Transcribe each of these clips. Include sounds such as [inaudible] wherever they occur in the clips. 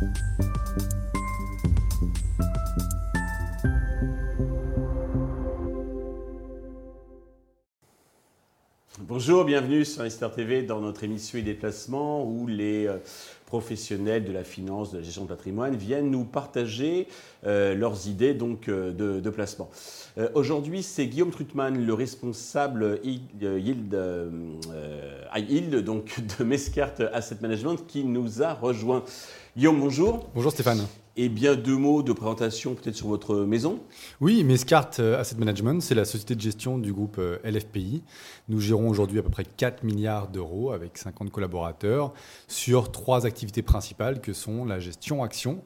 Thank you. Bonjour, bienvenue sur Investor TV dans notre émission et déplacement où les euh, professionnels de la finance, de la gestion de patrimoine viennent nous partager euh, leurs idées donc, euh, de, placement. Aujourd'hui, c'est Guillaume Trutman, le responsable yield, yield donc, de Mescart Asset Management, qui nous a rejoint. Guillaume, bonjour. Bonjour Stéphane. Et bien deux mots de présentation peut-être sur votre maison Oui, Mescart euh, Asset Management, c'est la société de gestion du groupe euh, LFPI. Nous gérons aujourd'hui à peu près 4 milliards d'euros avec 50 collaborateurs sur trois activités principales que sont la gestion action,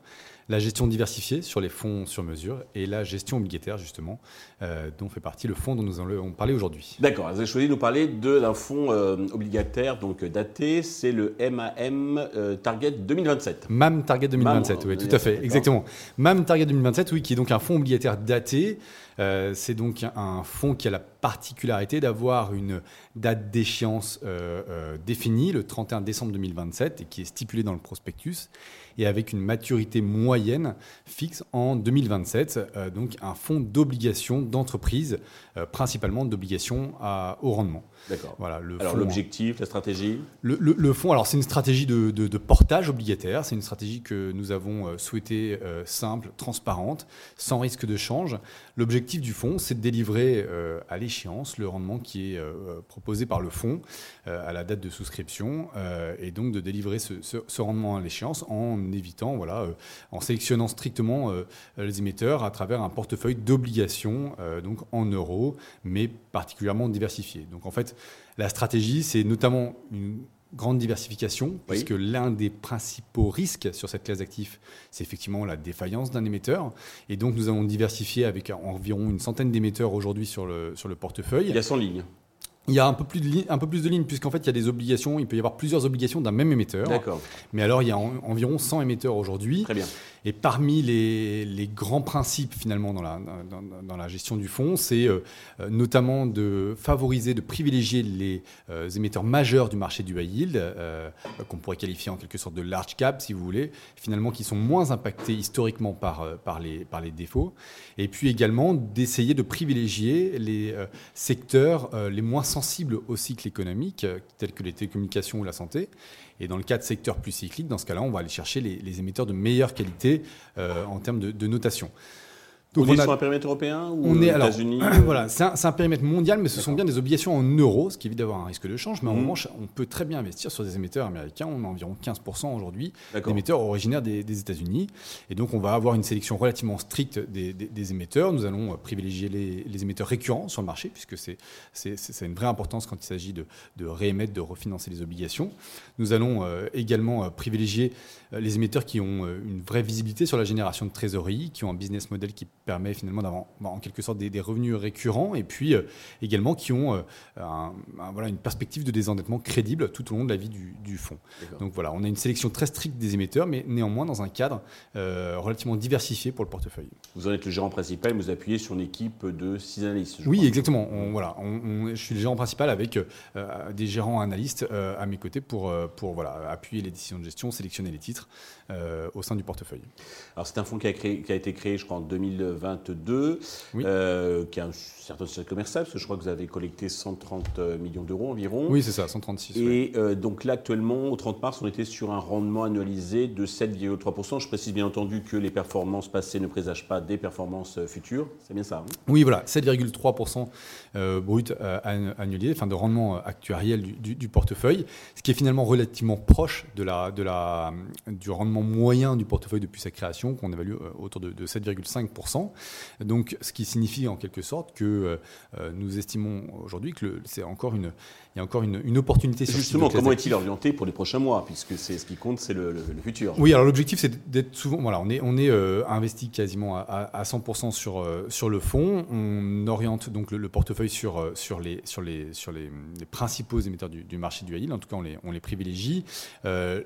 la gestion diversifiée sur les fonds sur mesure et la gestion obligataire, justement, euh, dont fait partie le fonds dont nous allons parler aujourd'hui. D'accord, vous avez choisi de nous parler d'un fonds euh, obligataire donc daté, c'est le MAM euh, Target 2027. MAM Target 2027, oui, tout à fait, exactement. MAM Target 2027, oui, qui est donc un fonds obligataire daté. c'est donc un fonds qui a la particularité d'avoir une date d'échéance définie, le 31 décembre 2027, et qui est stipulée dans le prospectus et avec une maturité moyenne fixe en 2027. Euh, donc un fonds d'obligations d'entreprise, euh, principalement d'obligations au rendement. D'accord. Voilà, alors l'objectif, la stratégie? Le, fonds, alors c'est une stratégie de, portage obligataire, c'est une stratégie que nous avons euh, souhaité simple, transparente, sans risque de change. L'objectif du fonds, c'est de délivrer à l'échéance le rendement qui est proposé par le fonds à la date de souscription et donc de délivrer ce, ce rendement à l'échéance en évitant, voilà, euh, en sélectionnant strictement euh, les émetteurs à travers un portefeuille d'obligations, euh, donc en euros, mais particulièrement diversifié. Donc en fait, la stratégie, c'est notamment une grande diversification, puisque l'un des principaux risques sur cette classe d'actifs, c'est effectivement la défaillance d'un émetteur. Et donc nous avons diversifié avec environ une centaine d'émetteurs aujourd'hui sur le, sur le portefeuille. Il y a 100 lignes. Il y a un peu plus de, un peu plus de lignes, puisqu'en fait, il y a des obligations, il peut y avoir plusieurs obligations d'un même émetteur. D'accord. Mais alors, il y a environ 100 émetteurs aujourd'hui. Très bien. Et parmi les, grands principes finalement dans la, gestion du fonds, c'est euh, notamment de favoriser, de privilégier les euh, émetteurs majeurs du marché du high yield, euh, qu'on pourrait qualifier en quelque sorte de large cap si vous voulez, finalement qui sont moins impactés historiquement par les défauts. Et puis également d'essayer de privilégier les secteurs les moins sensibles au cycle économique, tels que les télécommunications ou la santé. Et dans le cas de secteurs plus cycliques, dans ce cas-là, on va aller chercher les, émetteurs de meilleure qualité euh, en termes de notation. Donc on, est sur un périmètre européen ou on est, États-Unis [clears throat] Voilà, c'est un, périmètre mondial, mais ce sont bien des obligations en euros, ce qui évite d'avoir un risque de change. Mais en mhm. revanche, on peut très bien investir sur des émetteurs américains. On a environ 15% aujourd'hui d'émetteurs originaires des, États-Unis. Et donc, on va avoir une sélection relativement stricte des, émetteurs. Nous allons euh, privilégier les, émetteurs récurrents sur le marché, puisque c'est, c'est, une vraie importance quand il s'agit de, de, réémettre, de refinancer les obligations. Nous allons euh, également euh, privilégier les émetteurs qui ont une vraie visibilité sur la génération de trésorerie, qui ont un business model qui permet finalement d'avoir bah, en quelque sorte des, revenus récurrents et puis euh, également qui ont euh, voilà, une perspective de désendettement crédible tout au long de la vie du, fonds. Donc voilà, on a une sélection très stricte des émetteurs, mais néanmoins dans un cadre euh, relativement diversifié pour le portefeuille. Vous en êtes le gérant principal, vous appuyez sur une équipe de six analystes. oui, exactement. voilà, je suis le gérant principal avec des gérants analystes à mes côtés pour, pour voilà, appuyer les décisions de gestion, sélectionner les titres au sein du portefeuille. Alors c'est un fonds qui a, créé, qui a été créé, je crois, en 2020 22, euh, qui a un certain succès commercial, parce que je crois que vous avez collecté 130 euh, millions d'euros environ. Oui, c'est ça, 136. Et euh, donc là, actuellement, au 30 mars, on était sur un rendement annualisé de 7,3%. Je précise bien entendu que les performances passées ne présagent pas des performances futures. C'est bien ça hein? Oui, voilà, 7,3% brut annualisé, enfin de rendement actuariel du, portefeuille, ce qui est finalement relativement proche de la, de la, du rendement moyen du portefeuille depuis sa création, qu'on évalue autour de, de 7,5%. Donc, ce qui signifie en quelque sorte que euh, nous estimons aujourd'hui que c'est encore une, il y a encore une, opportunité. Sur Justement, comment est-il orienté pour les prochains mois Puisque c'est ce qui compte, c'est le, futur? Oui, alors l'objectif, c'est d'être souvent. Voilà, on est, on est euh, investi quasiment à, à 100% sur, euh, sur le fonds. On oriente donc le, portefeuille sur, euh, sur, les, sur, les, sur les, principaux émetteurs du, marché du high En tout cas, on les, on les privilégie.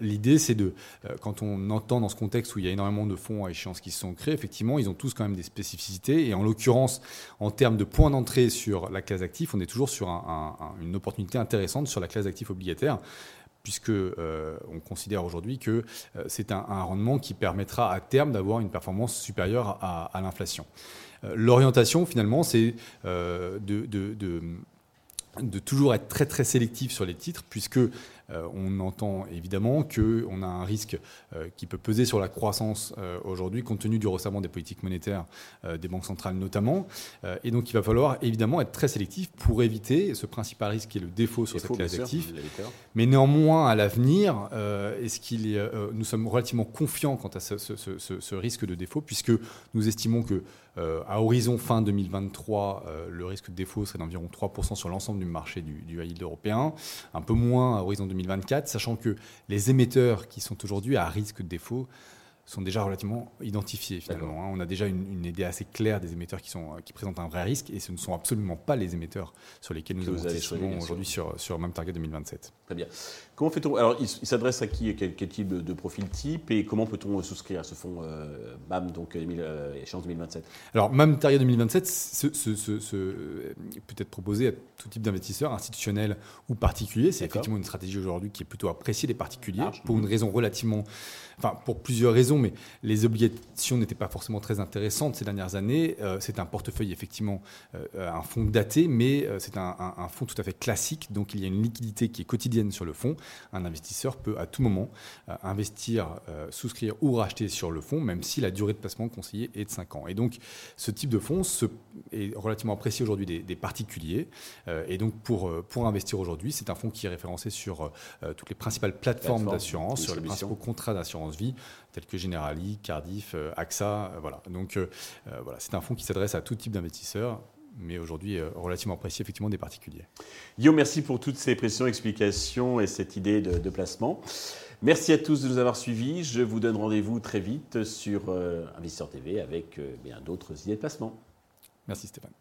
L'idée, c'est de, quand on entend dans ce contexte où il y a énormément de fonds à échéance qui se sont créés, effectivement, ils ont tous quand même des spécificités. Et en l'occurrence, en termes de points d'entrée sur la classe actif, on est toujours sur une opportunité intéressante sur la classe d'actifs obligataires puisque on considère aujourd'hui que c'est un, rendement qui permettra à terme d'avoir une performance supérieure à, l'inflation. L'orientation, finalement, c'est de, de, toujours être très très sélectif sur les titres, puisque euh, on entend évidemment qu'on a un risque euh, qui peut peser sur la croissance euh, aujourd'hui, compte tenu du resserrement des politiques monétaires des banques centrales notamment. et donc il va falloir évidemment être très sélectif pour éviter ce principal risque qui est le défaut sur cette classe d'actifs. Mais néanmoins, à l'avenir, est-ce qu'il nous sommes relativement confiants quant à ce, risque de défaut, puisque nous estimons que à horizon fin 2023, le risque de défaut serait d'environ 3% sur l'ensemble du marché du, du européen, un peu moins à horizon 2023 2024, sachant que les émetteurs qui sont aujourd'hui à risque de défaut sont déjà relativement identifiés finalement. Hein. On a déjà une, idée assez claire des émetteurs qui, sont, qui présentent un vrai risque et ce ne sont absolument pas les émetteurs sur lesquels nous avons aujourd'hui sur, sur même target 2027. Très bien. Comment fait-on Alors, il, s'adresse à qui quel, type de, profil type et comment peut-on souscrire à ce fonds euh, MAM, donc euh, échéance 2027 Alors, MAM Target 2027 ce, peut être proposé à tout type d'investisseurs, institutionnels ou particuliers. C'est effectivement une stratégie aujourd'hui qui est plutôt appréciée des particuliers pour une raison relativement enfin pour plusieurs raisons, mais les obligations n'étaient pas forcément très intéressantes ces dernières années. Euh, c'est un portefeuille effectivement, euh, un fonds daté, mais euh, c'est un, fonds tout à fait classique, donc il y a une liquidité qui est quotidienne sur le fonds. Un investisseur peut à tout moment investir, souscrire ou racheter sur le fonds, même si la durée de placement conseillée est de 5 ans. Et donc ce type de fonds est relativement apprécié aujourd'hui des, particuliers. et donc pour, pour investir aujourd'hui, c'est un fonds qui est référencé sur toutes les principales plateformes d'assurance, sur les principaux contrats d'assurance vie, tels que Generali, Cardiff, euh, AXA. Euh, voilà. Donc euh, voilà, c'est un fonds qui s'adresse à tout type d'investisseurs mais aujourd'hui relativement apprécié effectivement des particuliers. Guillaume, merci pour toutes ces précisions, explications et cette idée de, placement. Merci à tous de nous avoir suivis. Je vous donne rendez-vous très vite sur Investisseur TV avec bien d'autres idées de placement. Merci Stéphane.